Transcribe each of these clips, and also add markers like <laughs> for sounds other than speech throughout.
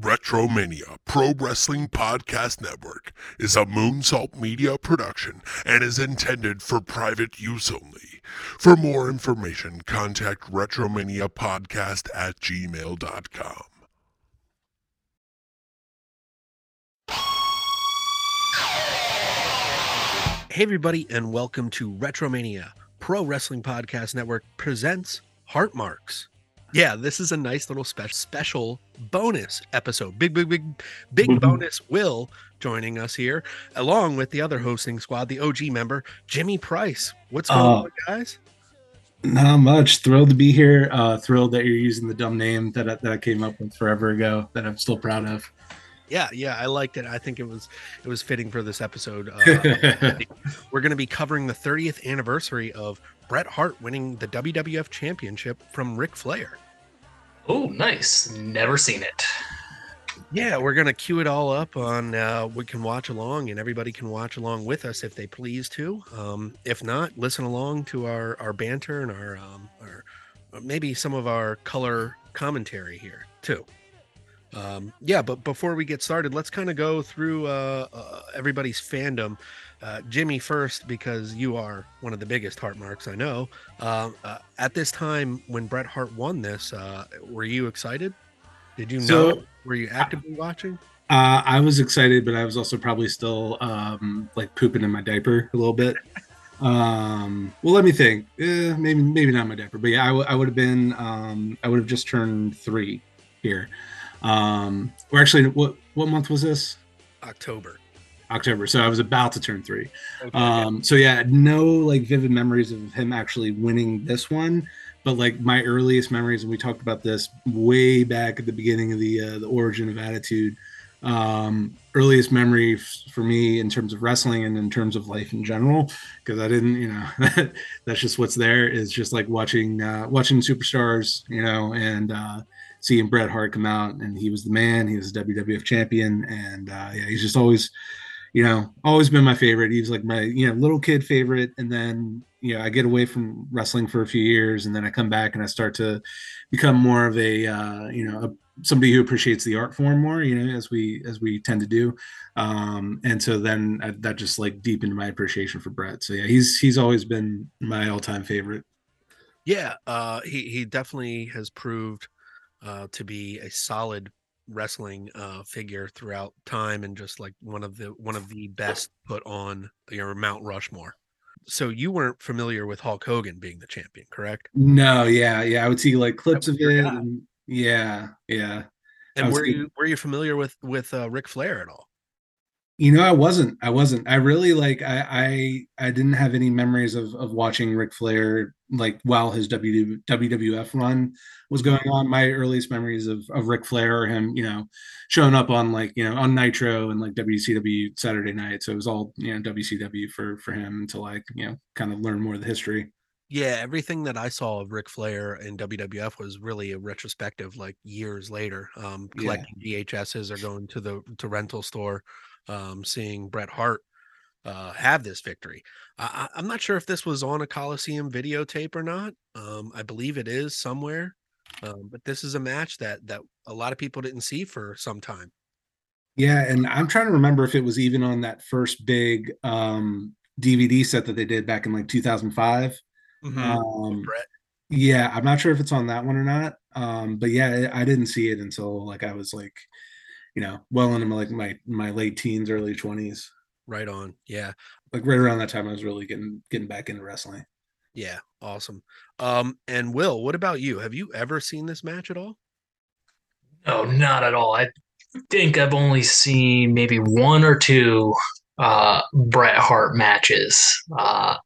Retromania Pro Wrestling Podcast Network is a Moonsault Media production and is intended for private use only. For more information, contact Retromania Podcast at gmail.com. Hey, everybody, and welcome to Retromania Pro Wrestling Podcast Network presents Heart Marks. Yeah, this is a nice little spe- special bonus episode. Big, big, big, big Mhm. bonus. Will joining us here, along with the other hosting squad, the OG member, Jimmy Price. What's going Uh, on, guys? Not much. Thrilled to be here. Uh, thrilled that you're using the dumb name that I, that I came up with forever ago. That I'm still proud of. Yeah, yeah, I liked it. I think it was it was fitting for this episode. Uh, <laughs> we're going to be covering the 30th anniversary of Bret Hart winning the WWF Championship from Ric Flair. Oh, nice. Never seen it. Yeah, we're gonna queue it all up on. Uh, we can watch along, and everybody can watch along with us if they please to. Um, if not, listen along to our our banter and our um, our uh, maybe some of our color commentary here too. Um, yeah, but before we get started, let's kind of go through uh, uh, everybody's fandom. Uh, Jimmy first, because you are one of the biggest heart marks I know. Uh, uh, at this time, when Bret Hart won this, uh, were you excited? Did you So- know? Were you actively watching? Uh, I was excited, but I was also probably still um, like pooping in my diaper a little bit. Um, well, let me think. Eh, maybe maybe not my diaper, but yeah, I, w- I would have been. Um, I would have just turned three here. Um, or actually, what what month was this? October. October. So I was about to turn three. Okay. Um, so yeah, no like vivid memories of him actually winning this one, but like my earliest memories, and we talked about this way back at the beginning of the uh, the origin of Attitude. Um, earliest memory f- for me in terms of wrestling and in terms of life in general, because I didn't, you know, <laughs> that's just what's there. Is just like watching uh, watching superstars, you know, and uh, seeing Bret Hart come out, and he was the man. He was the WWF champion, and uh, yeah, he's just always you know, always been my favorite. He was like my, you know, little kid favorite. And then, you know, I get away from wrestling for a few years and then I come back and I start to become more of a, uh, you know, a, somebody who appreciates the art form more, you know, as we, as we tend to do. Um, and so then I, that just like deepened my appreciation for Bret. So yeah, he's, he's always been my all time favorite. yeah, uh, he he definitely has proved uh, to be a solid wrestling uh, figure throughout time, and just like one of the one of the best put on your Mount Rushmore. So you weren't familiar with Hulk Hogan being the champion, correct? No. Yeah. Yeah. I would see like clips of it. And, yeah. Yeah. And were you were you familiar with with uh, Ric Flair at all? You know, I wasn't. I wasn't. I really like. I I, I didn't have any memories of of watching Ric Flair like while his WWF run was going on. My earliest memories of of Ric Flair are him, you know, showing up on like you know on Nitro and like WCW Saturday Night. So it was all you know WCW for for him until I you know kind of learn more of the history. Yeah, everything that I saw of Ric Flair in WWF was really a retrospective, like years later. Um, Yeah. collecting VHSs or going to the to rental store, um, seeing Bret Hart uh, have this victory. I, I'm not sure if this was on a Coliseum videotape or not. Um, I believe it is somewhere, um, but this is a match that that a lot of people didn't see for some time. Yeah, and I'm trying to remember if it was even on that first big um DVD set that they did back in like 2005. Um, Bret. Yeah, I'm not sure if it's on that one or not. Um, but yeah, I didn't see it until like I was like, you know, well into my like my my late teens, early 20s. Right on. Yeah. Like right around that time I was really getting getting back into wrestling. Yeah. Awesome. Um, and Will, what about you? Have you ever seen this match at all? No, not at all. I think I've only seen maybe one or two uh, Bret Hart matches. Uh,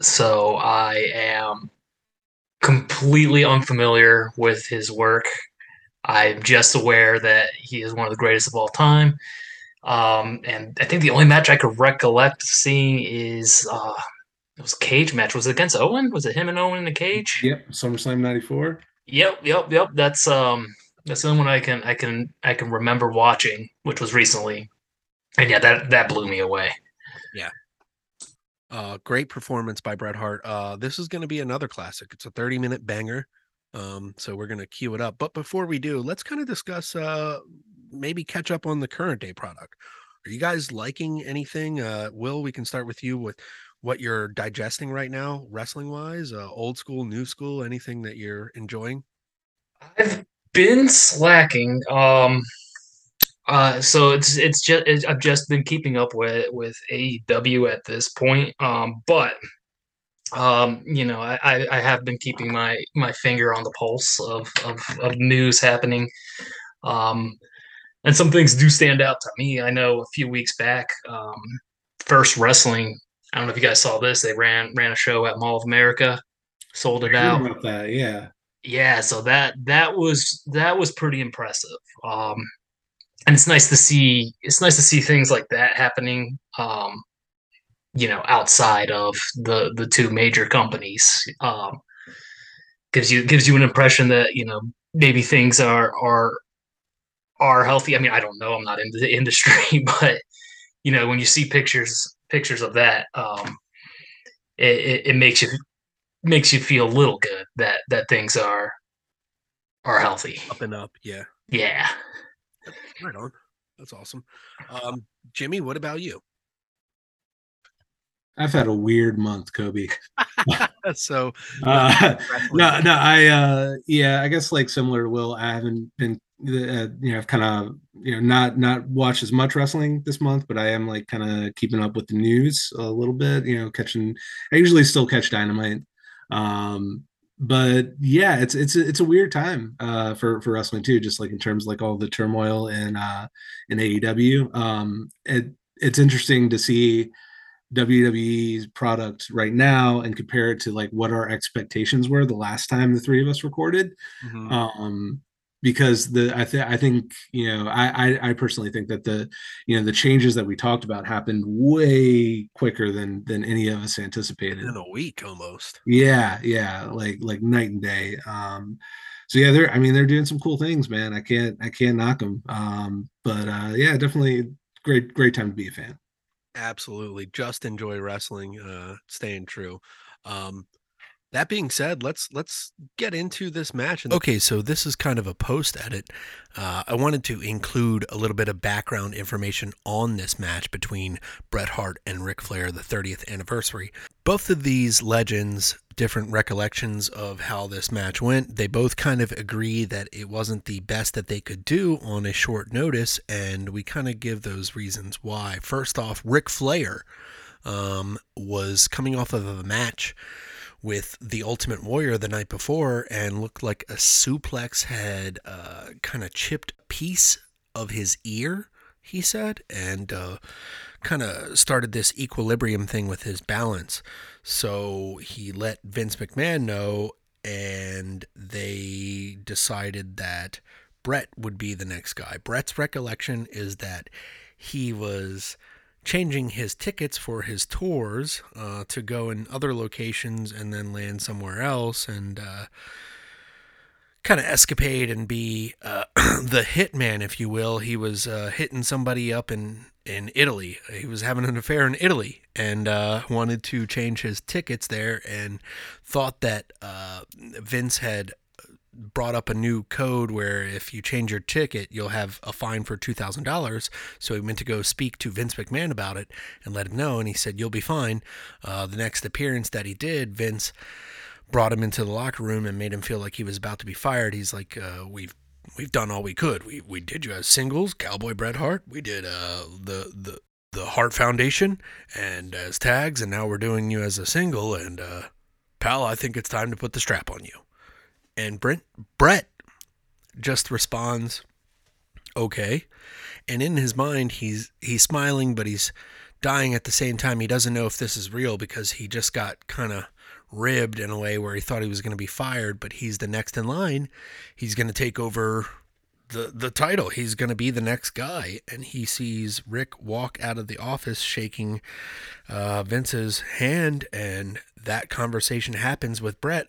so I am completely unfamiliar with his work. I'm just aware that he is one of the greatest of all time. Um, and I think the only match I could recollect seeing is uh, it was a cage match. Was it against Owen? Was it him and Owen in the cage? Yep, SummerSlam 94. Yep, yep, yep. That's um that's the only one I can I can I can remember watching, which was recently. And yeah, that that blew me away. Yeah. Uh, great performance by Bret Hart. Uh, this is going to be another classic. It's a 30 minute banger. Um, so we're going to queue it up. But before we do, let's kind of discuss uh, maybe catch up on the current day product. Are you guys liking anything? Uh, Will, we can start with you with what you're digesting right now, wrestling wise, uh, old school, new school, anything that you're enjoying. I've been slacking. Um, uh, so it's it's just I've just been keeping up with with AEW at this point. Um, but um, you know, I, I have been keeping my my finger on the pulse of of, of news happening. Um, and some things do stand out to me. I know a few weeks back, um, First Wrestling. I don't know if you guys saw this. They ran ran a show at Mall of America, sold it out. About that, yeah, yeah. So that that was that was pretty impressive. Um, and it's nice to see. It's nice to see things like that happening. Um, you know, outside of the the two major companies, um, gives you gives you an impression that you know maybe things are are are healthy. I mean, I don't know. I'm not in the <laughs> industry, <laughs> but you know, when you see pictures pictures of that, um, it, it, it makes you makes you feel a little good that that things are are healthy. Up and up, yeah. Yeah. Right on. That's awesome. Um, Jimmy, what about you? I've had a weird month, Kobe. <laughs> so <laughs> uh, no, no, I uh, yeah, I guess like similar to Will, I haven't been uh, you know, I've kind of you know not not watched as much wrestling this month, but I am like kind of keeping up with the news a little bit. You know, catching. I usually still catch Dynamite, um, but yeah, it's it's it's a weird time uh, for for wrestling too. Just like in terms of like all the turmoil in uh, in AEW. Um, it it's interesting to see WWE's product right now and compare it to like what our expectations were the last time the three of us recorded. Mm-hmm. Um, because the I think I think you know I, I, I personally think that the you know the changes that we talked about happened way quicker than than any of us anticipated in a week almost. Yeah, yeah, like like night and day. Um, so yeah, they're I mean they're doing some cool things, man. I can't I can't knock them. Um, but uh, yeah, definitely great great time to be a fan. Absolutely, just enjoy wrestling. Uh, staying true. Um, that being said, let's let's get into this match. Okay, so this is kind of a post edit. Uh, I wanted to include a little bit of background information on this match between Bret Hart and Ric Flair, the 30th anniversary. Both of these legends, different recollections of how this match went. They both kind of agree that it wasn't the best that they could do on a short notice, and we kind of give those reasons why. First off, Ric Flair um, was coming off of a match with the Ultimate Warrior the night before and looked like a suplex had uh, kind of chipped a piece of his ear, he said, and uh, kind of started this equilibrium thing with his balance. So he let Vince McMahon know, and they decided that Bret would be the next guy. Bret's recollection is that he was changing his tickets for his tours uh, to go in other locations and then land somewhere else and uh, kind of escapade and be uh, <clears throat> the hitman, if you will. He was uh, hitting somebody up in in Italy. He was having an affair in Italy and uh, wanted to change his tickets there and thought that uh, Vince had brought up a new code where if you change your ticket, you'll have a fine for $2,000. So he went to go speak to Vince McMahon about it and let him know. And he said, You'll be fine. Uh, the next appearance that he did, Vince brought him into the locker room and made him feel like he was about to be fired. He's like, uh, We've we've done all we could. We we did you as singles, Cowboy Bret Hart. We did uh, the the the Hart Foundation and as tags, and now we're doing you as a single. And uh, pal, I think it's time to put the strap on you. And Brent Bret just responds, "Okay." And in his mind, he's he's smiling, but he's dying at the same time. He doesn't know if this is real because he just got kind of ribbed in a way where he thought he was going to be fired, but he's the next in line. He's going to take over the the title. He's going to be the next guy, and he sees Ric walk out of the office shaking uh, Vince's hand, and that conversation happens with Bret,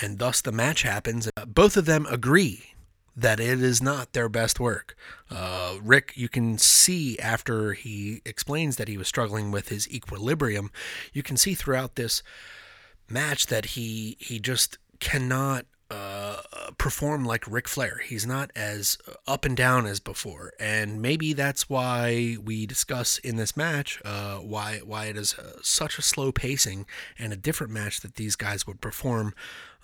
and thus the match happens. Uh, both of them agree that it is not their best work. Uh, Ric, you can see after he explains that he was struggling with his equilibrium, you can see throughout this match that he he just cannot uh, perform like Ric Flair. He's not as up and down as before, and maybe that's why we discuss in this match uh, why why it is uh, such a slow pacing and a different match that these guys would perform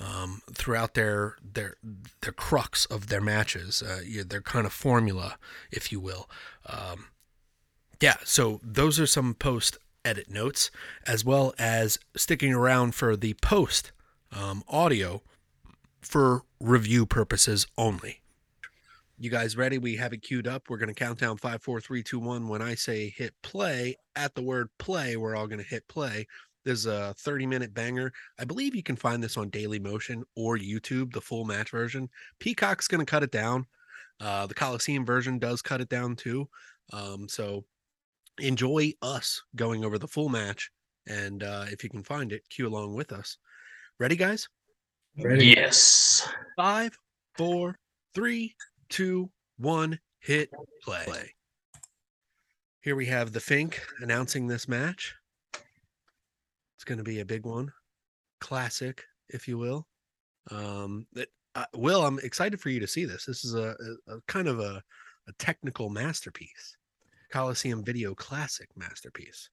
um, throughout their their their crux of their matches, uh, their kind of formula, if you will. Um, yeah, so those are some post edit notes, as well as sticking around for the post um, audio for review purposes only. You guys ready? We have it queued up. We're going to count down five, four, three, two, one. When I say hit play, at the word play, we're all going to hit play. There's a 30 minute banger. I believe you can find this on Daily Motion or YouTube, the full match version. Peacock's going to cut it down. Uh, the Coliseum version does cut it down too. Um, so enjoy us going over the full match. And uh, if you can find it, cue along with us. Ready, guys? Ready? Yes. Five, four, three, two, one, hit play. Here we have the Fink announcing this match. It's going to be a big one, classic, if you will. Um, that uh, Will, I'm excited for you to see this. This is a, a, a kind of a, a technical masterpiece, Coliseum Video Classic masterpiece.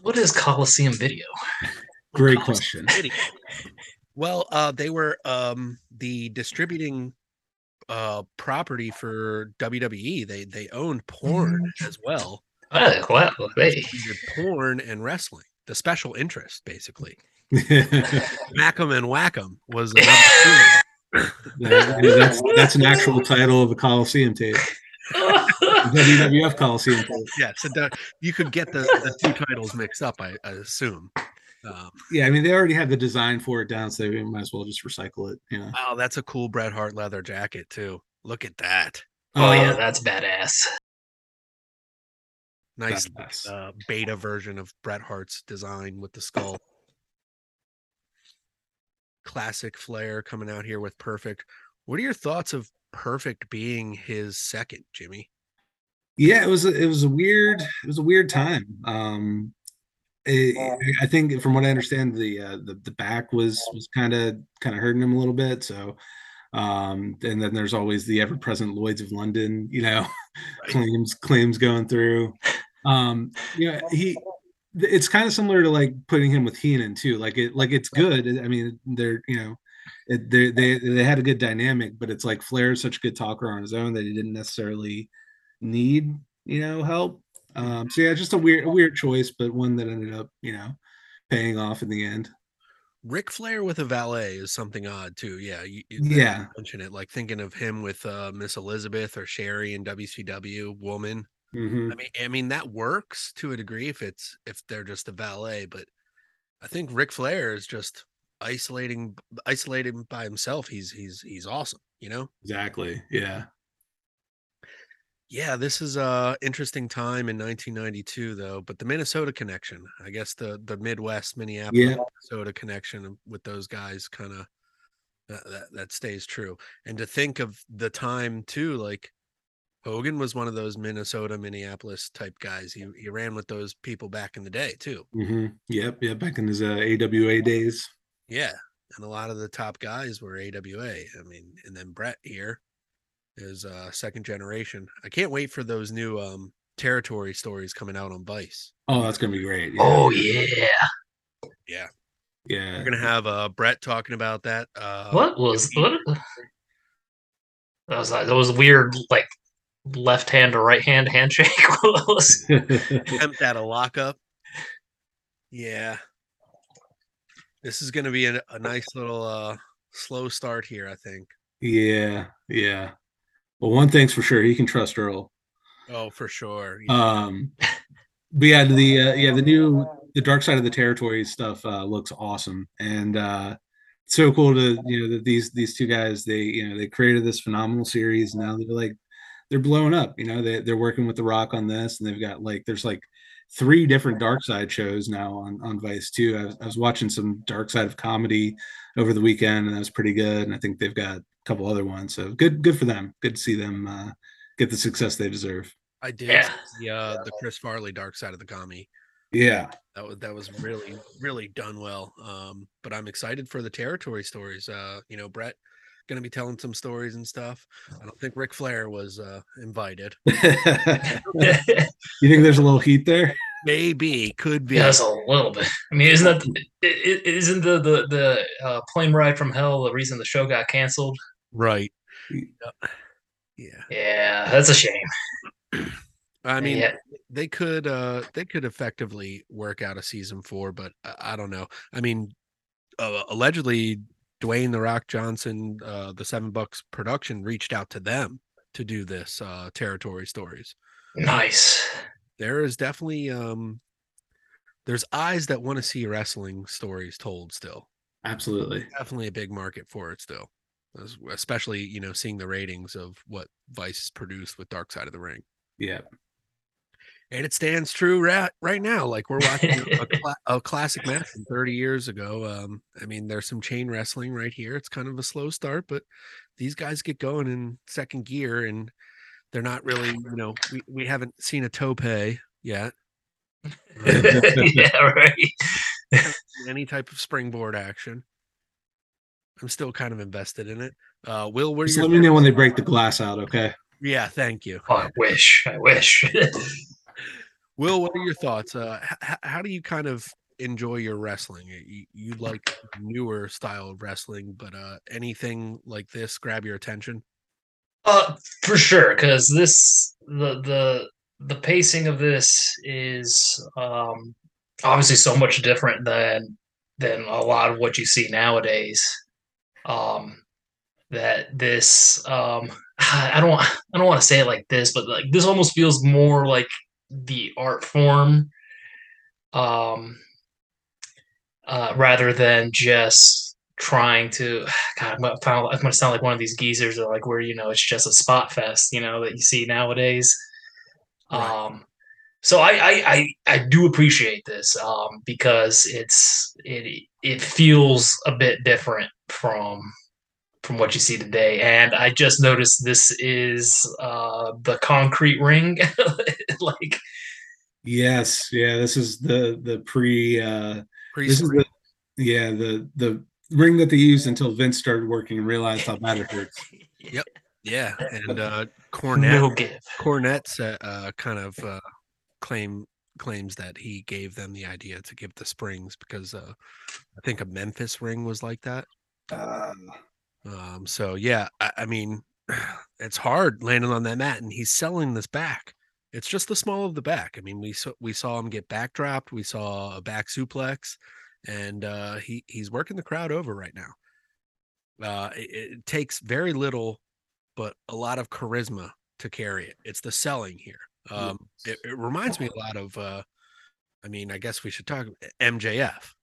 What is Coliseum Video? <laughs> Great Coliseum question. Video. Well, uh, they were um, the distributing uh, property for WWE. They they owned porn mm. as well. Oh, wow. Hey. Porn and wrestling, the special interest, basically. <laughs> Mackem and Wackem was another <laughs> that's that's an actual title of a Coliseum tape. WWF Coliseum tape. Yeah, so you could get the, the two titles mixed up, I, I assume. Um, yeah, I mean they already have the design for it down, so they might as well just recycle it. You know. Wow, that's a cool Bret Hart leather jacket too. Look at that. Oh uh, yeah, that's badass. Nice uh, beta version of Bret Hart's design with the skull. Classic Flair coming out here with Perfect. What are your thoughts of Perfect being his second, Jimmy? Yeah, it was a, it was a weird it was a weird time. Um, it, I think from what I understand, the uh, the the back was was kind of kind of hurting him a little bit. So, um, and then there's always the ever present Lloyd's of London, you know, <laughs> right. claims claims going through. Um, you know, he it's kind of similar to like putting him with Heenan too. Like it like it's good. I mean, they're you know. It, they they they had a good dynamic, but it's like Flair is such a good talker on his own that he didn't necessarily need you know help um, so yeah, just a weird, a weird choice, but one that ended up, you know, paying off in the end. Ric Flair with a valet is something odd too. Yeah, you, you yeah. Mention it, like thinking of him with uh, Miss Elizabeth or Sherri in WCW Woman. Mm-hmm. I mean, I mean that works to a degree if it's if they're just a valet, but I think Ric Flair is just isolating, isolated by himself. He's he's he's awesome. You know. Exactly. Yeah. Yeah, this is a interesting time in 1992, though. But the Minnesota connection, I guess the the Midwest, Minneapolis, yeah. Minnesota connection with those guys, kind of that, that, that stays true. And to think of the time too, like Hogan was one of those Minnesota, Minneapolis type guys. He he ran with those people back in the day too. Mm-hmm. Yep, yeah, back in his uh, AWA days. Yeah, and a lot of the top guys were AWA. I mean, and then Bret here is uh second generation. I can't wait for those new um territory stories coming out on Vice. Oh, that's gonna be great. Yeah. Oh yeah. Yeah. Yeah. We're gonna have uh Bret talking about that. Uh what was what that was that was weird like left hand or right hand handshake <laughs> was. Attempt at a lockup. Yeah. This is gonna be a, a nice little uh slow start here, I think. Yeah, yeah. Well, one thing's for sure, he can trust Earl. Oh, for sure. Yeah. Um, but yeah, the uh, yeah the new the Dark Side of the Territory stuff uh, looks awesome, and uh, so cool to you know that these these two guys they you know they created this phenomenal series. Now they're like they're blowing up. You know they they're working with The Rock on this, and they've got like there's like three different Dark Side shows now on on Vice too. I was, I was watching some Dark Side of comedy over the weekend, and that was pretty good. And I think they've got a couple other ones. So good, good for them. Good to see them uh, get the success they deserve. I did yeah. the uh, the Chris Farley Dark Side of the Comedy. Yeah, that was that was really really done well. Um, but I'm excited for the territory stories. Uh, you know, Bret going to be telling some stories and stuff. I don't think Ric Flair was uh, invited. <laughs> you think there's a little heat there? Maybe could be. Yes, a little bit. I mean, isn't that is isn't the the the uh, plane ride from hell the reason the show got canceled? Right. Yep. Yeah. Yeah, that's a shame. I mean, Yeah. they could uh they could effectively work out a season four, but I, I don't know. I mean, uh, allegedly, Dwayne the Rock Johnson, uh, the Seven Bucks production reached out to them to do this uh territory stories. Nice. There is definitely um there's eyes that want to see wrestling stories told still. Absolutely. Definitely a big market for it still. Especially, you know, seeing the ratings of what Vice produced with Dark Side of the Ring. Yeah. And it stands true right right now. Like we're watching a, <laughs> cla- a classic match from 30 years ago. Um, I mean, there's some chain wrestling right here. It's kind of a slow start, but these guys get going in second gear, and they're not really, <sighs> you know, we, we haven't seen a tope yet, <laughs> yeah, right. <laughs> any type of springboard action. I'm still kind of invested in it. Uh, Will, what are Just let me know when they break the glass out, okay? Yeah, thank you. Oh, I wish. I wish. Will, what are your thoughts? Uh, h- how do you kind of enjoy your wrestling? You, you like newer style of wrestling, but uh, anything like this grab your attention? Uh, for sure, because this the the the pacing of this is um obviously so much different than than a lot of what you see nowadays. Um, that this um <sighs> I don't I don't want to say it like this, but like this almost feels more like the art form, um, uh, rather than just trying to <sighs> God, I'm gonna, sound- I'm gonna sound like one of these geezers that like where you know it's just a spot fest, you know, that you see nowadays. Right. Um, so I, I I I do appreciate this um, because it's it it feels a bit different from from what you see today. And I just noticed this is uh, the concrete ring, <laughs> <laughs> like Yes. Yeah. This is the the pre uh Pre- this is the yeah, the the ring that they used until Vince started working and realized how bad it hurts. <laughs> Yep yeah, and uh, Cornette no give. Cornette's uh, uh, kind of uh, claim claims that he gave them the idea to give the springs because uh, I think a Memphis ring was like that. Uh, Um, so yeah, I, I mean, <sighs> it's hard landing on that mat, and he's selling this back. It's just the small of the back. I mean, we saw we saw him get backdropped. We saw a back suplex, and uh, he he's working the crowd over right now. Uh, it, it takes very little, but a lot of charisma to carry it. It's the selling here. Um, it, it reminds me a lot of. Uh, I mean, I guess we should talk MJF.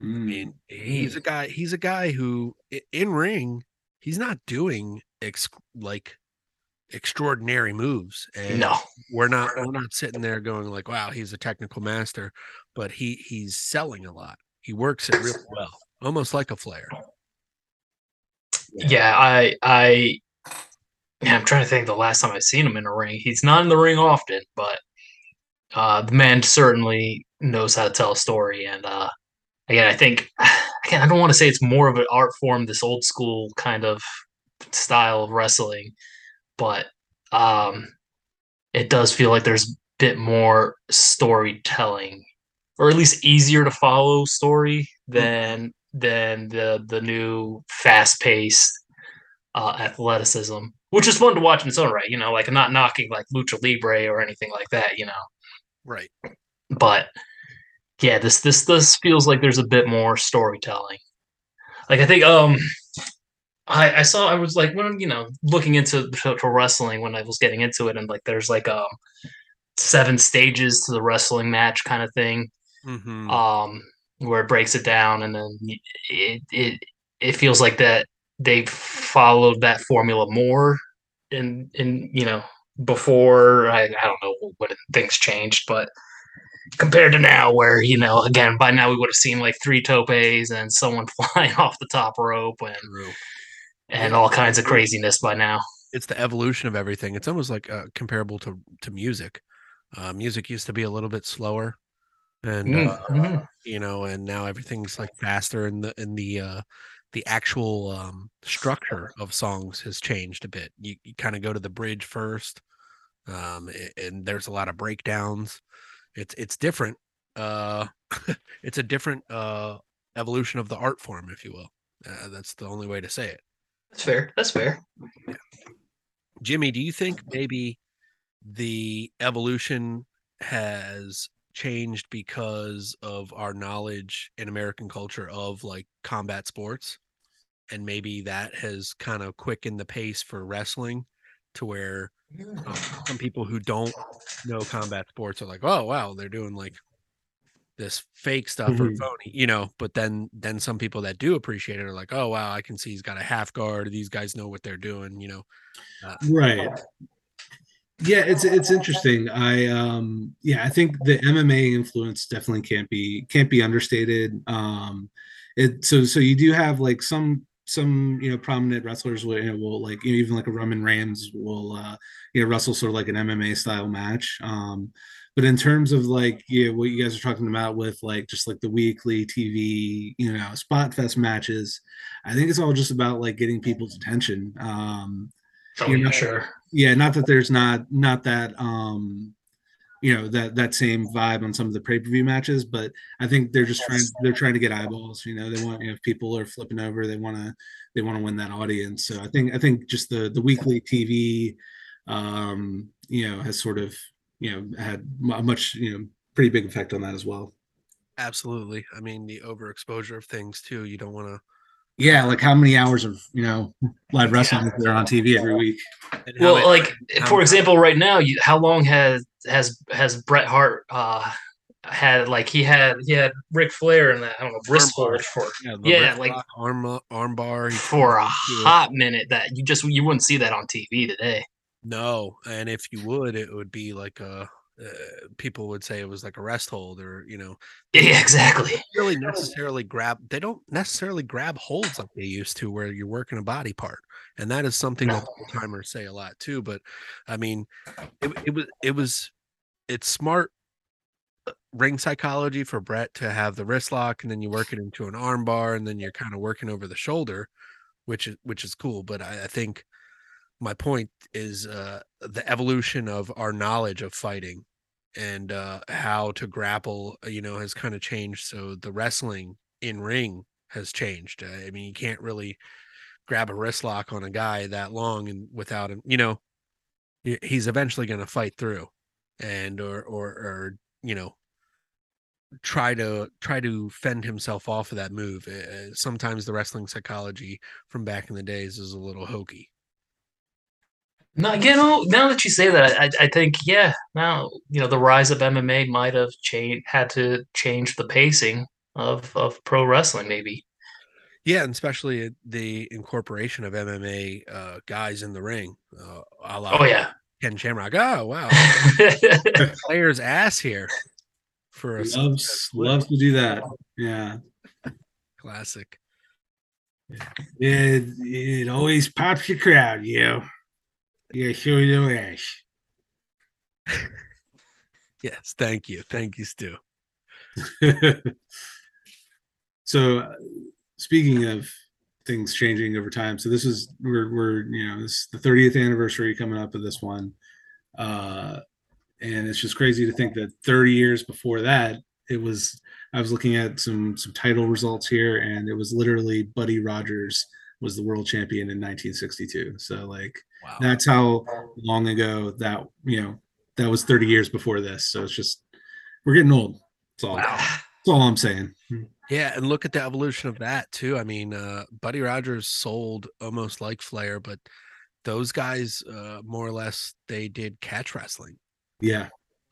I mm, mean, he's a guy. He's a guy who, in ring, he's not doing ex- like extraordinary moves, and No, we're not we're not sitting there going like, "Wow, he's a technical master," but he he's selling a lot. He works it really well, almost like a Flair. yeah, I I yeah, I'm trying to think the last time I've seen him in a ring. He's not in the ring often, but uh, the man certainly knows how to tell a story. And uh, again, I think <sighs> again, I don't want to say it's more of an art form, this old school kind of style of wrestling, but um, it does feel like there's a bit more storytelling, or at least easier to follow story than than the the new fast paced uh, athleticism, which is fun to watch in its own right. You know, like I'm not knocking like lucha libre or anything like that. You know, Right. but yeah, this this this feels like there's a bit more storytelling. Like I think um I I saw I was like when you know looking into to, to wrestling when I was getting into it and like there's like um seven stages to the wrestling match kind of thing Mm-hmm. um where it breaks it down and then it it it feels like that they've followed that formula more in in you know before I, I don't know when things changed but compared to now where you know again by now we would have seen like three topes and someone <laughs> flying off the top rope and True. And all kinds of craziness by now It's the evolution of everything. It's almost like uh, comparable to to music. Uh, music used to be a little bit slower, and uh, Mhm. you know and now everything's like faster and the in the uh the actual um, structure of songs has changed a bit. You, you kind of go to the bridge first, um, and there's a lot of breakdowns. It's it's different. Uh, <laughs> it's a different uh, evolution of the art form, if you will. Uh, that's the only way to say it. That's fair. That's fair. Jimmy, do you think maybe the evolution has changed because of our knowledge in American culture of like combat sports? And maybe that has kind of quickened the pace for wrestling to where um, some people who don't know combat sports are like, oh wow, they're doing like this fake stuff mm-hmm. or phony, you know. But then then some people that do appreciate it are like, oh wow, I can see he's got a half guard. These guys know what they're doing, you know. Uh, right. Yeah, it's it's interesting. I um yeah, I think the MMA influence definitely can't be can't be understated. Um it so so you do have like some some you know prominent wrestlers will, you know, will like you know, even like a Roman Reigns will uh you know wrestle sort of like an MMA style match. Um but in terms of like yeah, what you guys are talking about with like just like the weekly TV, you know, spot fest matches, I think it's all just about like getting people's attention. Um Oh, you know, sure. Yeah, not that there's not not that um you know that that same vibe on some of the pay-per-view matches, but I think they're just trying they're trying to get eyeballs. You know, they want you know, if people are flipping over, they want to they want to win that audience. So I think I think just the the weekly TV um you know has sort of you know had a much you know pretty big effect on that as well. Absolutely. I mean, the overexposure of things too. You don't want to yeah, like how many hours of you know live wrestling yeah. they're on TV every week? Well, like for example, right now, you, how long has has has Bret Hart uh, had like he had he had Ric Flair in that I don't know wrist hold for yeah, yeah like arm armbar for a hot minute that you just you wouldn't see that on TV today. No, and if you would, it would be like a uh, people would say it was like a rest hold or you know yeah exactly. really <laughs> necessarily grab they don't necessarily grab holds like they used to where you're working a body part and that is something that timers say a lot too but i mean it, it was it was it's smart uh, ring psychology for Bret to have the wrist lock and then you work it into an arm bar and then you're kind of working over the shoulder which is which is cool but I, I think my point is uh, the evolution of our knowledge of fighting and uh, how to grapple uh, you know has kind of changed so the wrestling in ring has changed. Uh, i mean you can't really grab a wrist lock on a guy that long and without him you know he's eventually going to fight through and or or or you know try to try to fend himself off of that move. Uh, sometimes the wrestling psychology from back in the days is a little hokey no, you know, now that you say that, I, I think yeah. Now you know the rise of MMA might have changed, had to change the pacing of of pro wrestling, maybe. Yeah, and especially the incorporation of MMA uh, guys in the ring. Uh, oh yeah, Ken Shamrock. Oh wow, <laughs> Flair's ass here for us. Loves loves to do that. Yeah, classic. It it always pops your crowd, you know. Yeah, sure do, Ash. yes, thank you. Thank you, Stu. <laughs> so, uh, speaking of things changing over time, so this is we're we're you know this the 30th anniversary coming up of this one, uh, and it's just crazy to think that 30 years before that it was. I was looking at some some title results here, and it was literally Buddy Rogers was the world champion in 1962. So like wow. that's how long ago that you know that was 30 years before this. So it's just we're getting old. That's all. Wow. That's all I'm saying. Yeah, and look at the evolution of that too. I mean, uh, Buddy Rogers sold almost like Flair, but those guys uh, more or less they did catch wrestling. Yeah.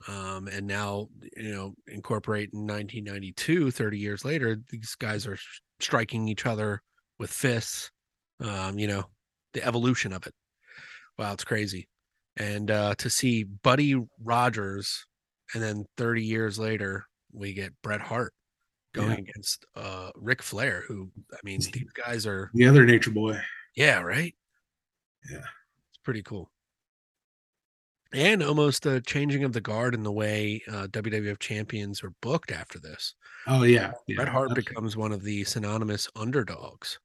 Um, and now you know incorporate in 1992 30 years later these guys are striking each other with fists um, you know, the evolution of it. Wow, it's crazy. And uh, to see Buddy Rogers, and then 30 years later, we get Bret Hart going yeah. against uh, Ric Flair, who, I mean, these guys are the other nature boy. Yeah, right. Yeah, it's pretty cool. And almost a changing of the guard in the way uh, WWF champions are booked after this. Oh yeah, yeah. Bret Hart becomes one of the synonymous underdogs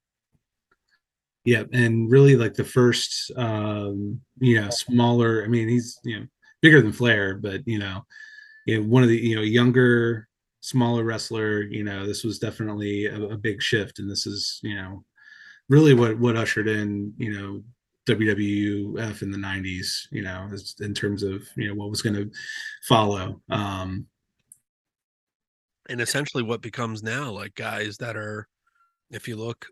Yeah, and really like the first, um, you know, smaller. I mean, he's you know bigger than Flair, but you know, one of the you know younger, smaller wrestler. You know, this was definitely a, a big shift, and this is you know really what what ushered in you know WWF in the 90s, you know, in terms of, you know, what was going to follow. Um, and essentially what becomes now like guys that are, if you look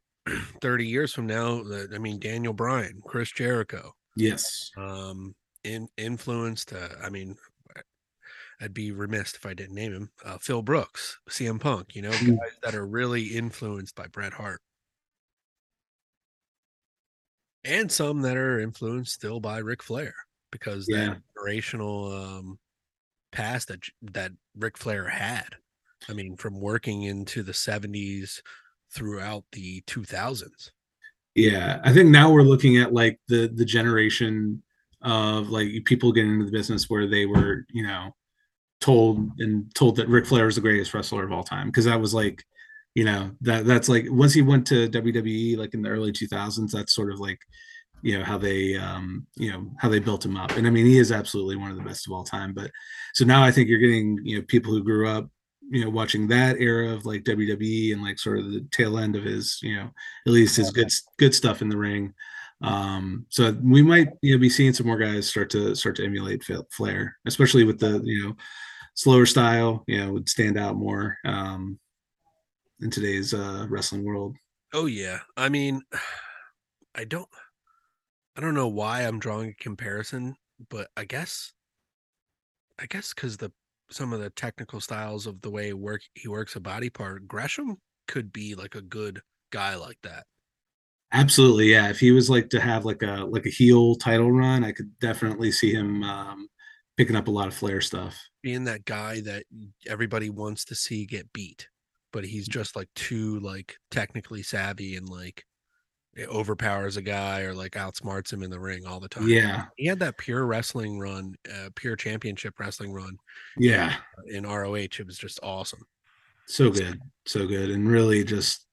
30 years from now, I mean, Daniel Bryan, Chris Jericho. Yes. Um, in influenced, uh, I mean, I'd be remiss if I didn't name him. Uh, Phil Brooks, CM Punk, you know, mm. guys that are really influenced by Bret Hart and some that are influenced still by Ric Flair because yeah. that generational um, past that that Ric Flair had. I mean, from working into the '70s throughout the 2000s. Yeah, I think now we're looking at like the the generation of like people getting into the business where they were, you know, told and told that Ric Flair is the greatest wrestler of all time because that was like you know that that's like once he went to WWE like in the early 2000s that's sort of like you know how they um you know how they built him up and I mean he is absolutely one of the best of all time but so now I think you're getting you know people who grew up you know watching that era of like WWE and like sort of the tail end of his you know at least his good good stuff in the ring. Um so we might you know be seeing some more guys start to start to emulate Flair especially with the you know slower style you know would stand out more um in today's uh, wrestling world. Oh yeah, I mean, <sighs> I don't, I don't know why I'm drawing a comparison, but I guess, I guess because the some of the technical styles of the way work he works a body part, Gresham could be like a good guy like that. Absolutely, yeah. If he was like to have like a like a heel title run, I could definitely see him um, picking up a lot of Flair stuff. Being that guy that everybody wants to see get beat but he's just like too like technically savvy and like overpowers a guy or like outsmarts him in the ring all the time. Yeah. He had that pure wrestling run, uh, pure championship wrestling run. Yeah. In, in ROH. It was just awesome. So good. So good. And really just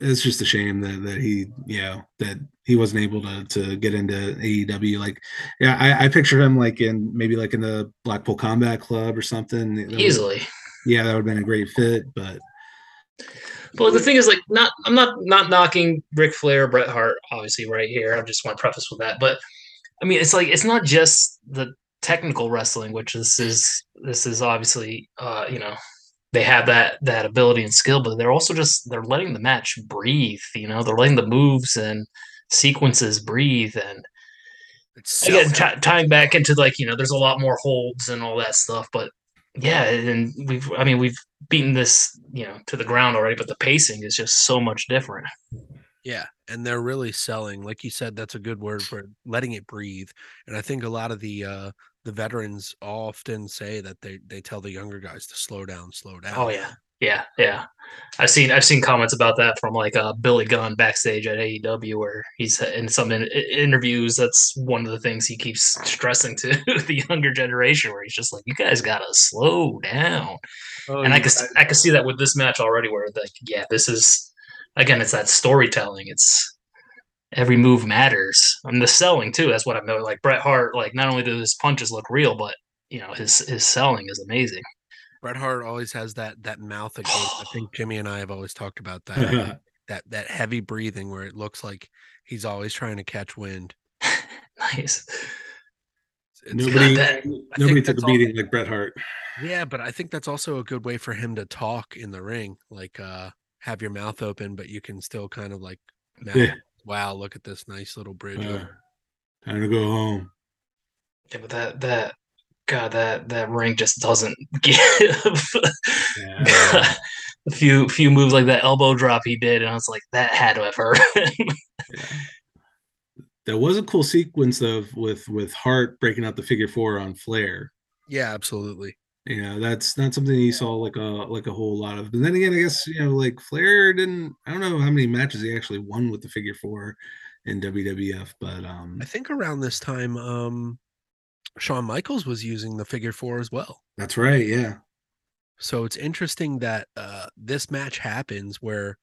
it's just a shame that that he, you know, that he wasn't able to to get into AEW. Like, yeah, I, I picture him like in maybe like in the Blackpool Combat Club or something. Easily. yeah, that would have been a great fit, but but the thing is, like, not I'm not not knocking Ric Flair, Bret Hart, obviously, right here. I just want to preface with that. But I mean, it's like it's not just the technical wrestling, which this is this is obviously, uh, you know, they have that that ability and skill, but they're also just they're letting the match breathe. You know, they're letting the moves and sequences breathe and. It's again, t- tying back into like you know, there's a lot more holds and all that stuff, but yeah, and we've I mean we've beaten this you know to the ground already, but the pacing is just so much different. Yeah, and they're really selling, like you said, that's a good word for letting it breathe. And I think a lot of the uh the veterans often say that they they tell the younger guys to slow down, slow down. Oh yeah, yeah, yeah. I've seen I've seen comments about that from like uh, Billy Gunn backstage at AEW, where he's in some in- interviews. That's one of the things he keeps stressing to <laughs> the younger generation, where he's just like, "You guys gotta slow down." Oh, and I can I can see that with this match already, where like, yeah, this is again, it's that storytelling. It's every move matters. And the selling too. That's what I'm like. Bret Hart, like, not only do his punches look real, but you know, his his selling is amazing. Bret Hart always has that that mouth again. I think <gasps> Jimmy and I have always talked about that. <laughs> that that heavy breathing where it looks like he's always trying to catch wind. <laughs> nice. It's, nobody that, nobody took a beating like Bret Hart. Yeah, but I think that's also a good way for him to talk in the ring. Like uh have your mouth open, but you can still kind of like yeah. wow, look at this nice little bridge. Uh, time to go home. Yeah, but that that God, that that ring just doesn't <laughs> give. Yeah. <laughs> a few few moves like that elbow drop he did, and I was like, that had to have hurt. <laughs> yeah. There was a cool sequence of with with Hart breaking out the figure four on Flair. Yeah, absolutely. You know, that's not something you saw like a like a whole lot of. But then again, I guess you know, like Flair didn't. I don't know how many matches he actually won with the figure four in WWF, but um I think around this time, um Shawn Michaels was using the figure four as well. That's right. Yeah. So it's interesting that uh, this match happens where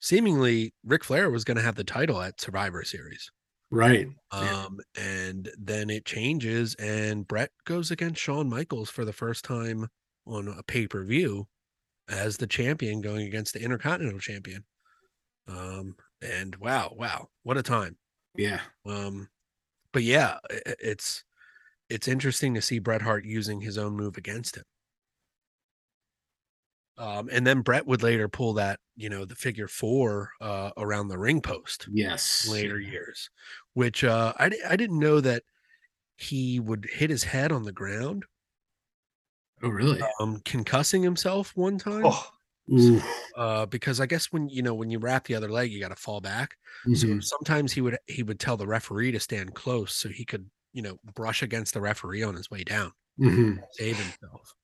seemingly Ric Flair was going to have the title at Survivor Series. Right. Um, and then it changes, and Bret goes against Shawn Michaels for the first time on a pay per view as the champion going against the Intercontinental Champion. Um, and wow, wow, what a time! Yeah. Um, but yeah, it's it's interesting to see Bret Hart using his own move against him. Um, and then Bret would later pull that, you know, the figure four uh, around the ring post. Yes. Later years, which uh, I I didn't know that he would hit his head on the ground. Oh, really? Um, concussing himself one time. Oh, Ooh. Uh, because I guess when you know when you wrap the other leg, you got to fall back. So Mhm. sometimes he would he would tell the referee to stand close so he could you know brush against the referee on his way down, Mhm. save himself.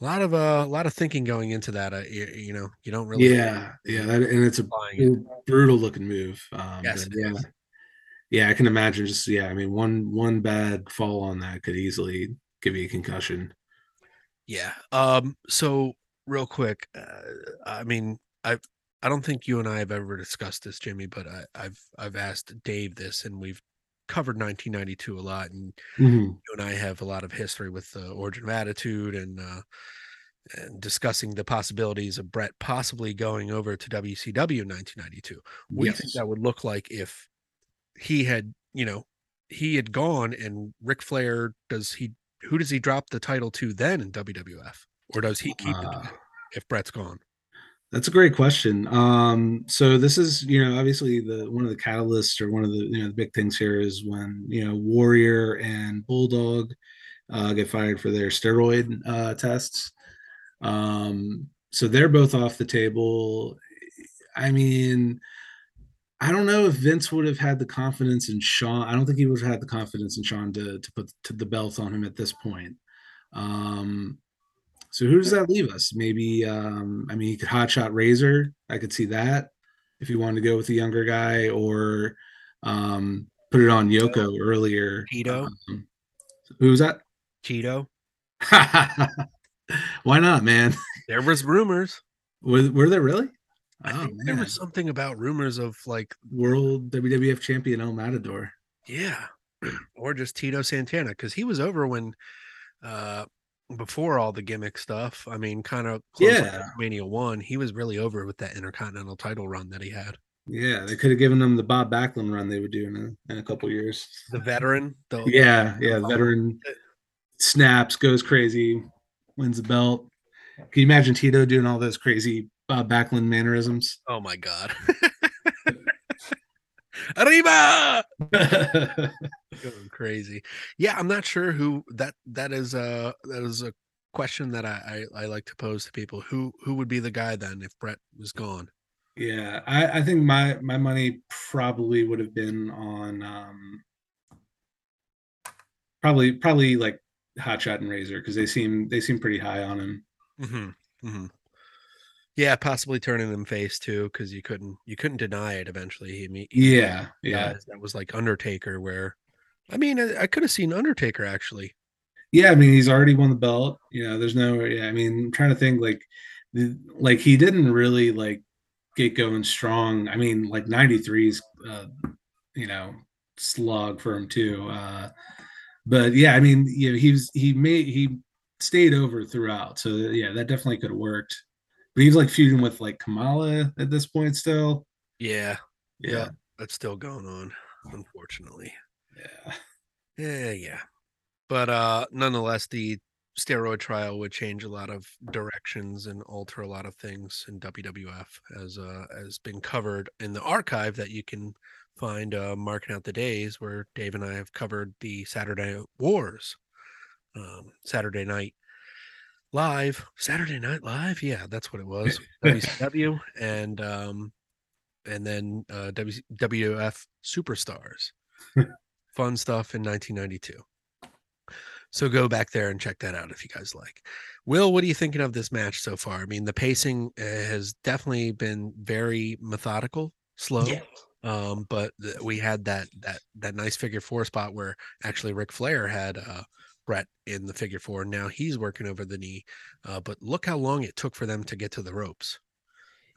A lot of uh, a lot of thinking going into that. Uh, you, you know, you don't really Yeah. Yeah. That, and it's a brutal looking move. Um, Yes, yeah. is. Yeah. I can imagine just, yeah. I mean, one, one bad fall on that could easily give you a concussion. Yeah. Um. So real quick, uh, I mean, I I don't think you and I have ever discussed this, Jimmy, but I, I've I've asked Dave this, and we've covered 1992 a lot, and Mhm. you and I have a lot of history with the Origin of Attitude and uh, and discussing the possibilities of Bret possibly going over to WCW in 1992. What do you think that would look like if he had, you know, he had gone and Ric Flair does he who does he drop the title to then in WWF? Or does he keep it Uh, if Bret's gone? That's a great question. Um, so this is, you know, obviously the one of the catalysts or one of the you know the big things here is when you know Warrior and Bulldog uh, get fired for their steroid uh, tests. Um, so they're both off the table. I mean, I don't know if Vince would have had the confidence in Shawn. I don't think he would have had the confidence in Shawn to to put to the belt on him at this point. Um, so who does that leave us? Maybe um, I mean you could hotshot Razor. I could see that if you wanted to go with a younger guy, or um, put it on Yoko earlier. Tito? Um, who was that? Cheeto? <laughs> Why not, man? There was rumors. Were, were there really? I Oh, think there was something about rumors of like, World WWF champion El Matador. yeah, <clears throat> or just Tito Santana because he was over when uh before all the gimmick stuff. I mean, kind of Yeah. Mania one, he was really over with that Intercontinental title run that he had. Yeah, they could have given him the Bob Backlund run they would do in a, in a couple years. The veteran, the <laughs> Yeah, yeah, Oh. veteran snaps, goes crazy, wins the belt. Can you imagine Tito doing all those crazy Bob Backlund mannerisms? Oh my god. <laughs> Arriba! <laughs> Going crazy. Yeah, I'm not sure who that that is uh that is a question that I, I I like to pose to people. Who who would be the guy then if Bret was gone? yeah, I, I think my my money probably would have been on um probably probably like Hotshot and Razor because they seem they seem pretty high on him. Mm-hmm. Mm-hmm. Yeah, possibly turning them face too, because you couldn't you couldn't deny it. Eventually, he Yeah, yeah. that was like Undertaker, where I mean, I, I could have seen Undertaker actually. Yeah, I mean he's already won the belt. You know, there's no. Yeah, I mean, I'm trying to think like, like he didn't really like get going strong. I mean, like '93's, uh, you know, slog for him too. Uh, but yeah, I mean, you know, he was he made he stayed over throughout. So yeah, that definitely could have worked. But he's like feuding with like Kamala at this point still. Yeah, Yeah, Yeah. that's still going on, unfortunately. yeah, Yeah, yeah. But uh nonetheless, the steroid trial would change a lot of directions and alter a lot of things in WWF as uh has been covered in the archive that you can find uh marking out the days where Dave and I have covered the Saturday Wars. Um Saturday night live. Saturday night live? Yeah, that's what it <laughs> was. WCW and um and then uh w- WWF Superstars <laughs> fun stuff in 1992. So go back there and check that out if you guys like. Will, what are you thinking of this match so far? I mean, the pacing uh, has definitely been very methodical, slow. Yeah. Um, but th- we had that that that nice figure four spot where actually Ric Flair had uh Bret in the figure four. Now he's working over the knee. Uh, but look how long it took for them to get to the ropes.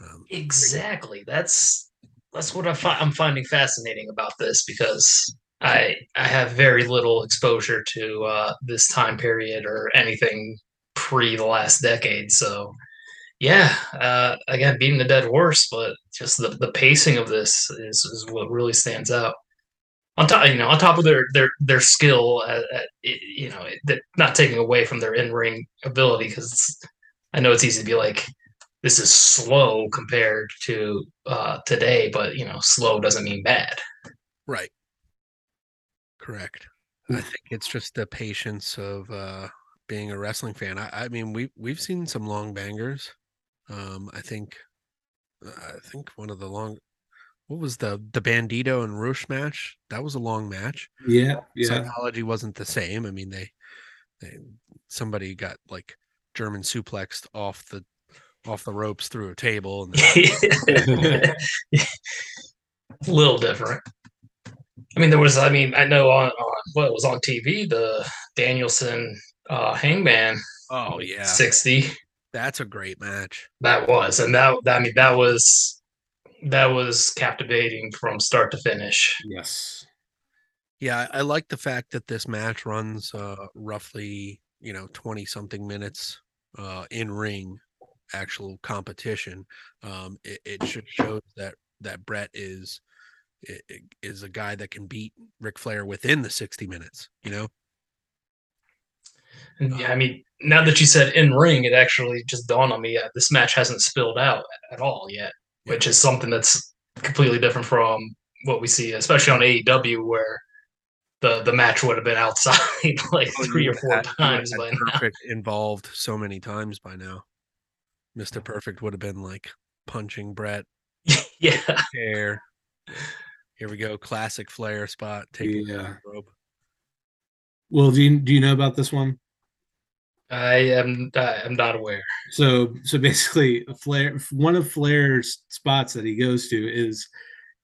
Um, Exactly. That's that's what I fi- I'm finding fascinating about this because I I have very little exposure to uh, this time period or anything pre the last decade. So yeah, uh, again, beating the dead horse, but just the, the pacing of this is, is what really stands out. On top, you know, on top of their their their skill, at, at, you know, that not taking away from their in ring ability because I know it's easy to be like, this is slow compared to uh, today, but you know, slow doesn't mean bad. Right. Correct. I think it's just the patience of uh, being a wrestling fan. I, I mean, we we've seen some long bangers. Um, I think, I think one of the long, what was the the Bandido and Rush match? That was a long match. Yeah, yeah. Psychology wasn't the same. I mean, they, they somebody got like German suplexed off the off the ropes through a table, and then a <laughs> little different. I mean, there was. I mean, I know on, on what was on TV, the Danielson uh, Hangman oh yeah, sixty. that's a great match. That was, and that I mean, that was that was captivating from start to finish. yes. Yeah, I I like the fact that this match runs uh, roughly, you know, 20 something minutes uh, in ring actual competition. Um, it, it should show that that Bret is i- i- is a guy that can beat Ric Flair within the 60 minutes, you know? Yeah, I mean, now that you said in ring, it actually just dawned on me. Yeah, this match hasn't spilled out at all yet, Yeah. Which is something that's completely different from what we see, especially on AEW, where the the match would have been outside <laughs> like Oh, three or four had- times had by now. Perfect involved so many times by now. Mr. Perfect would have been like punching Bret <laughs> yeah, chair. Here we go, classic Flair spot taking down Yeah. the rope. Well, do you do you know about this one? I am. I am not aware. So so basically, Flair one of Flair's spots that he goes to is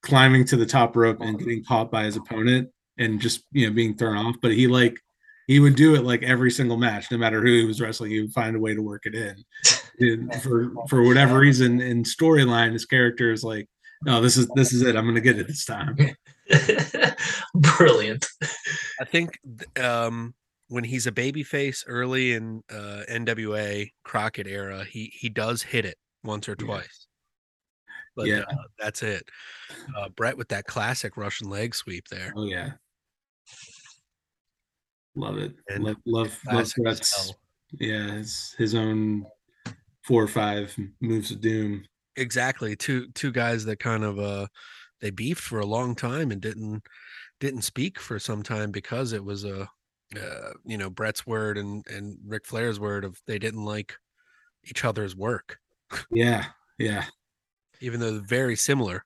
climbing to the top rope and getting caught by his opponent and just you know being thrown off. But he like he would do it like every single match, no matter who he was wrestling. He would find a way to work it in. And <laughs> for for whatever reason, in storyline, his character is like, no, this is this is it. I'm gonna get it this time. <laughs> Brilliant. I think um, when he's a babyface early in uh, NWA Crockett era, he he does hit it once or twice. But Yeah. uh, that's it. Uh, Bret with that classic Russian leg sweep there. Oh yeah, love it. And love love love Bret's yeah his his own four or five moves of doom. Exactly. Two two guys that kind of uh they beefed for a long time and didn't didn't speak for some time because it was a uh, you know Bret's word and and Ric Flair's word of they didn't like each other's work, Yeah, yeah. even though they're very similar.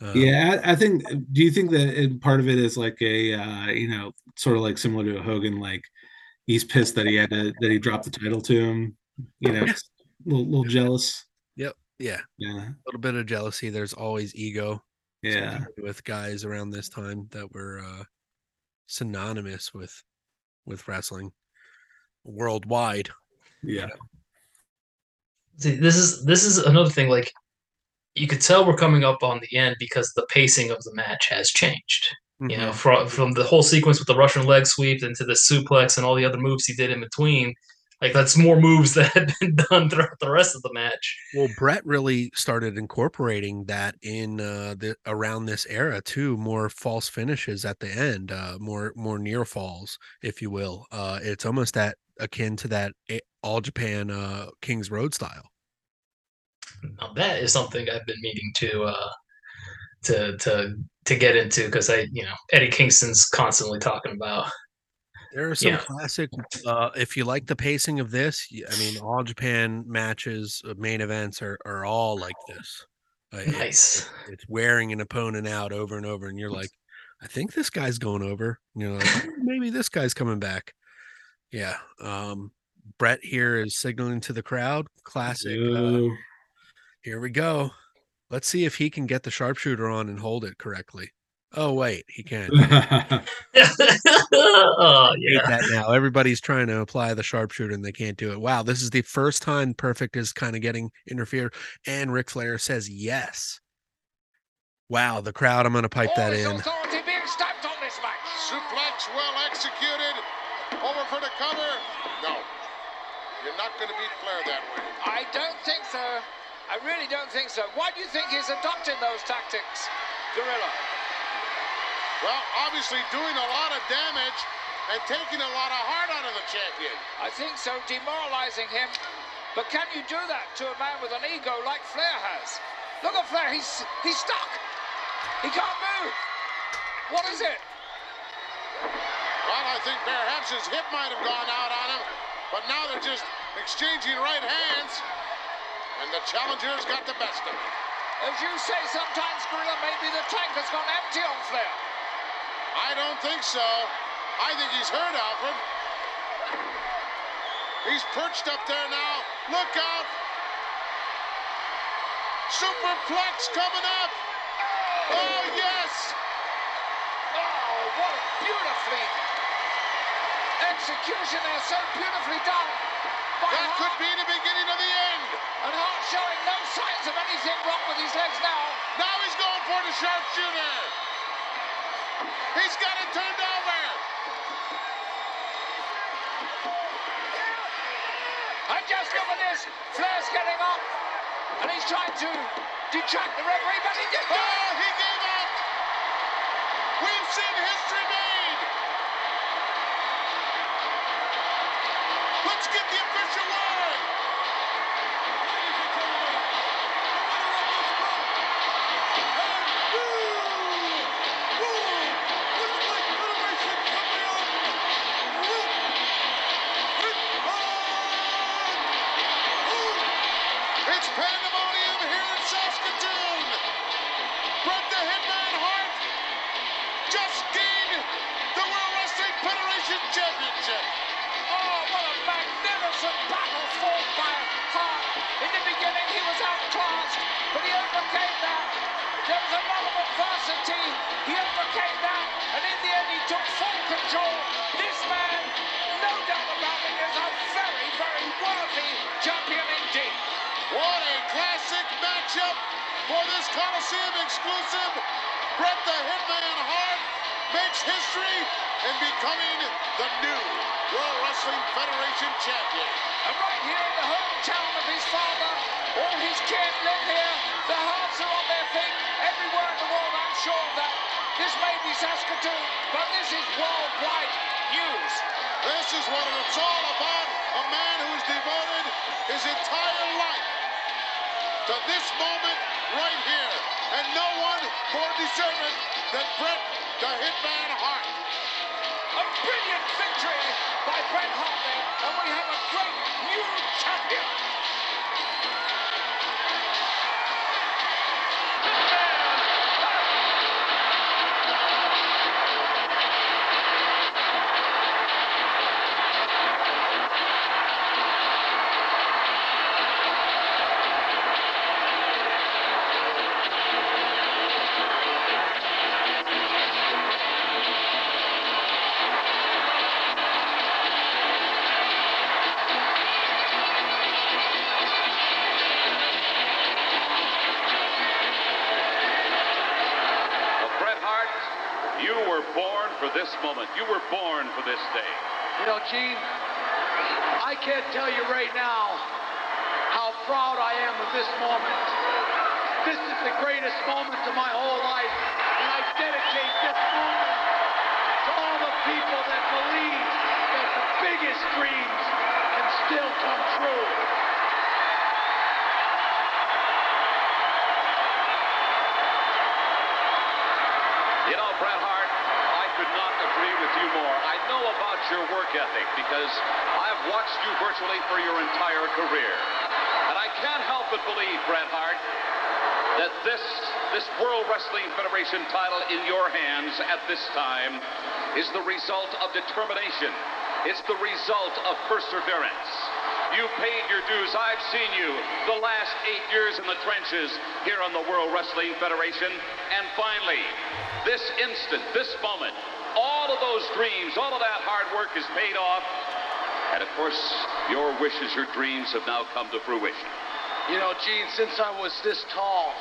Um, Yeah, I, I think. Do you think that part of it is like a, uh, you know, sort of like similar to a Hogan, like he's pissed that he had to that he dropped the title to him. You know, a little, little jealous. Yep. Yeah. Yeah, A little bit of jealousy. There's always ego. yeah, with guys around this time that were uh, synonymous with with wrestling worldwide. yeah. See, this is this is another thing. Like, you could tell we're coming up on the end because the pacing of the match has changed. You know, Mhm. from from the whole sequence with the Russian leg sweep into the suplex and all the other moves he did in between. Like, that's more moves that had been <laughs> done throughout the rest of the match. Well, Bret really started incorporating that in uh, the around this era too. More false finishes at the end, uh, more more near falls, if you will. Uh, it's almost that akin to that All Japan uh, King's Road style. Now, that is something I've been meaning to uh, to to to get into because I, you know, Eddie Kingston's constantly talking about. There are some Yeah. classic. Uh, if you like the pacing of this, I mean, all Japan matches, uh, main events are are all like this. Uh, <laughs> Nice. it's wearing an opponent out over and over, and you're like, I think this guy's going over. You know, like, "Oh, <laughs> maybe this guy's coming back. Yeah. Um, Bret here is signaling to the crowd. Classic. Uh, here we go. Let's see if he can get the sharpshooter on and hold it correctly. Oh wait, he can. <laughs> oh Hate that now. Everybody's trying to apply the sharpshooter and they can't do it. Wow, this is the first time Perfect is kind of getting interfered, and Ric Flair says yes. Wow, the crowd. I'm gonna pipe All that in. authority being stamped on this match. Suplex well executed. Over for the cover. No. You're not going to beat Flair that way. I don't think so. I really don't think so. Why do you think he's adopting those tactics, Gorilla? Well, obviously doing a lot of damage and taking a lot of heart out of the champion. I think so, demoralizing him. But can you do that to a man with an ego like Flair has? Look at Flair, he's he's stuck. He can't move. What is it? Well, I think perhaps his hip might have gone out on him, but now they're just exchanging right hands, and the challenger's got the best of it. As you say, sometimes Gorilla, maybe the tank has gone empty on Flair. I don't think so. I think he's hurt, Alfred. He's perched up there now. Look out! Superplex coming up! Oh, yes! Oh, what a beautifully execution there, so beautifully done. That Hart. could be the beginning of the end. And Hart showing no signs of anything wrong with his legs now. Now he's going for the sharpshooter. He's got it turned over. And just look at this. Flair's getting up. And he's trying to detract the referee, but he did Oh, he gave up. We've seen history made. Bret the Hitman Hart makes history in becoming the new World Wrestling Federation champion. And right here in the hometown of his father, all his kin live here. The Harts are on their feet. Everywhere in the world, I'm sure of that. This may be Saskatoon, but this is worldwide news. This is what it's all about. A man who's devoted his entire life to this moment right here. And no one more deserving than Bret the Hitman Hart. A brilliant victory by Bret Hart and we have a great new champion. Greatest moment of my whole life, and I dedicate this moment to all the people that believe that the biggest dreams can still come true. You know, Bret Hart, I could not agree with you more. I know about your work ethic because I've watched you virtually for your entire career. And I can't help but believe, Bret Hart, that this this World Wrestling Federation title in your hands at this time is the result of determination, It's the result of perseverance. You paid your dues. I've seen you the last eight years in the trenches here on the World Wrestling Federation. And finally, this instant, this moment, all of those dreams, all of that hard work is paid off. And of course, your wishes, your dreams have now come to fruition. You know, Gene, since I was this tall,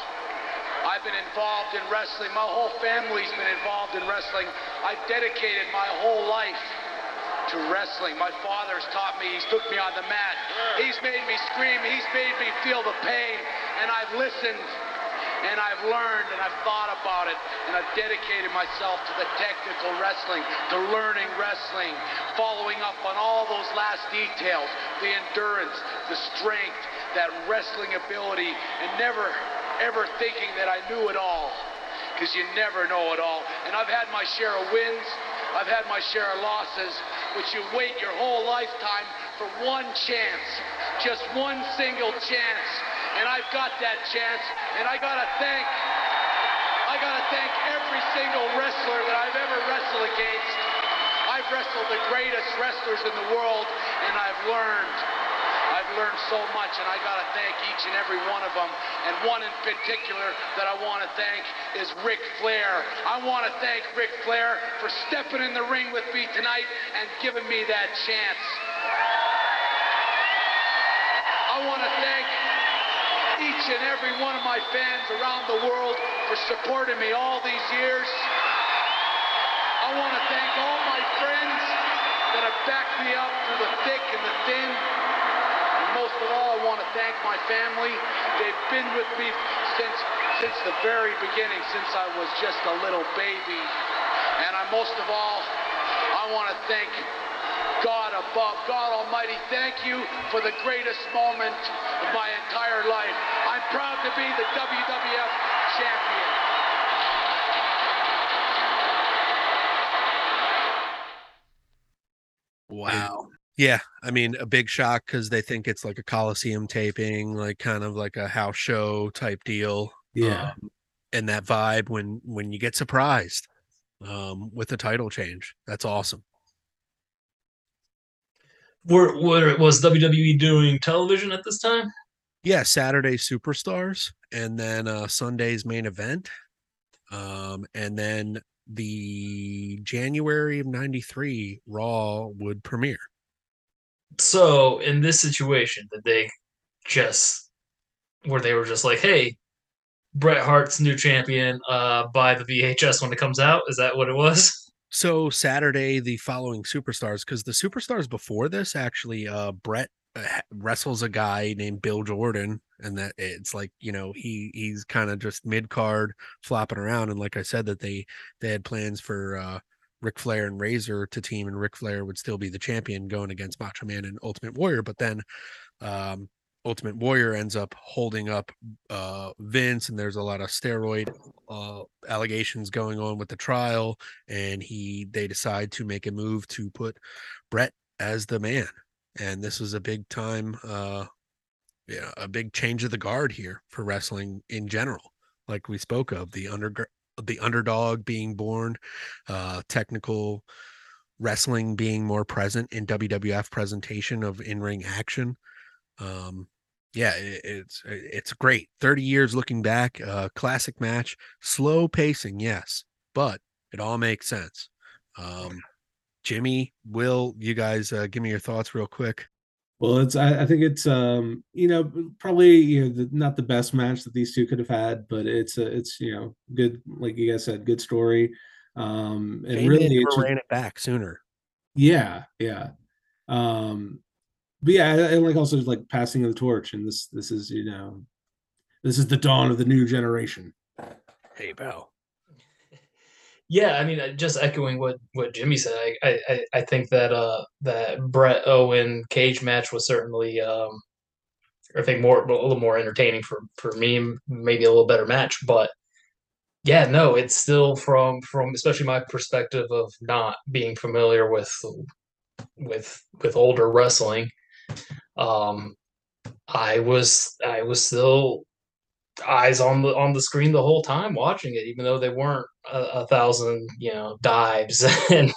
I've been involved in wrestling. My whole family's been involved in wrestling. I've dedicated my whole life to wrestling. My father's taught me, he's took me on the mat. He's made me scream, he's made me feel the pain, and I've listened and I've learned and I've thought about it and I've dedicated myself to the technical wrestling, to learning wrestling, following up on all those last details, the endurance, the strength, that wrestling ability, and never ever thinking that I knew it all. Because you never know it all. And I've had my share of wins, I've had my share of losses, but you wait your whole lifetime for one chance, just one single chance. And I've got that chance, and I gotta thank, I gotta thank every single wrestler that I've ever wrestled against. I've wrestled the greatest wrestlers in the world, and I've learned. Learned so much, and I got to thank each and every one of them. And one in particular that I want to thank is Ric Flair. I want to thank Ric Flair for stepping in the ring with me tonight and giving me that chance. I want to thank each and every one of my fans around the world for supporting me all these years. I want to thank all my friends that have backed me up through the thick and the thin. Most of all, I want to thank my family. They've been with me since since the very beginning, since I was just a little baby. And I most of all, I want to thank God above, God Almighty, thank you for the greatest moment of my entire life. I'm proud to be the WWF champion. Wow. Yeah, I mean, a big shock because they think it's like a Coliseum taping, like kind of like a house show type deal. Yeah. Um, and that vibe when when you get surprised um, with the title change, that's awesome. Were, were was WWE doing television at this time? Yeah, Saturday Superstars, and then uh, Sunday's main event, um, and then the January of '93 Raw would premiere. So in this situation, did they just where they were just like, "Hey, Bret Hart's new champion. Uh, buy the VHS when it comes out." Is that what it was? <laughs> So Saturday, the following superstars, because the superstars before this actually, uh, Bret uh, wrestles a guy named Bill Jordan, and that it's like you know he he's kind of just mid card flopping around, and like I said, that they they had plans for uh, Ric Flair and Razor to team, and Ric Flair would still be the champion going against Macho Man and Ultimate Warrior, but then um, Ultimate Warrior ends up holding up uh, Vince, and there's a lot of steroid uh, allegations going on with the trial, and he they decide to make a move to put Bret as the man, and this was a big time, uh, a big change of the guard here for wrestling in general, like we spoke of the under the underdog being born, uh, technical wrestling being more present in WWF presentation of in ring action. Um, yeah, it, it's it's great. Thirty years looking back, uh, classic match, slow pacing, yes, but it all makes sense. Um, Jimmy, Will, you guys uh, give me your thoughts real quick. Well, it's I, I think it's um you know probably you know the, not the best match that these two could have had, but it's a, it's you know good like you guys said, good story. Um and Shame really never just- ran it back sooner. yeah yeah um but yeah and like also like passing of the torch and this this is you know this is the dawn of the new generation Hey, pal. Yeah, I mean, uh, just echoing what what Jimmy said, I I, I- think that uh that Bret Owen cage match was certainly um I think more a little more entertaining for for me, maybe a little better match, but yeah, no, it's still from from especially my perspective of not being familiar with with with older wrestling. Um, I was I was still eyes on the on the screen the whole time watching it, even though they weren't a, a thousand you know dives <laughs> and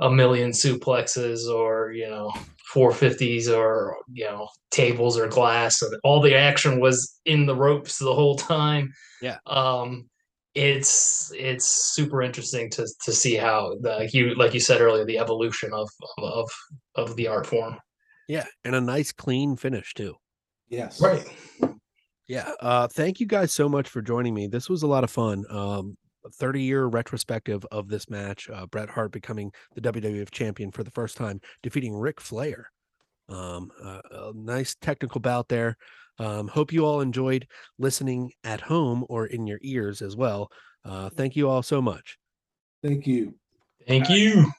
a million suplexes or you know 450s or you know tables or glass and all the action was in the ropes the whole time Yeah. um it's it's super interesting to to see how the you like you said earlier the evolution of of of the art form Yeah, and a nice clean finish too. Yes. right Yeah. Uh, thank you guys so much for joining me. This was a lot of fun. Um, 30 year retrospective of this match. Uh, Bret Hart becoming the WWF champion for the first time, defeating Ric Flair. Um, uh, a nice technical bout there. Um, hope you all enjoyed listening at home or in your ears as well. Uh, thank you all so much. Thank you. thank you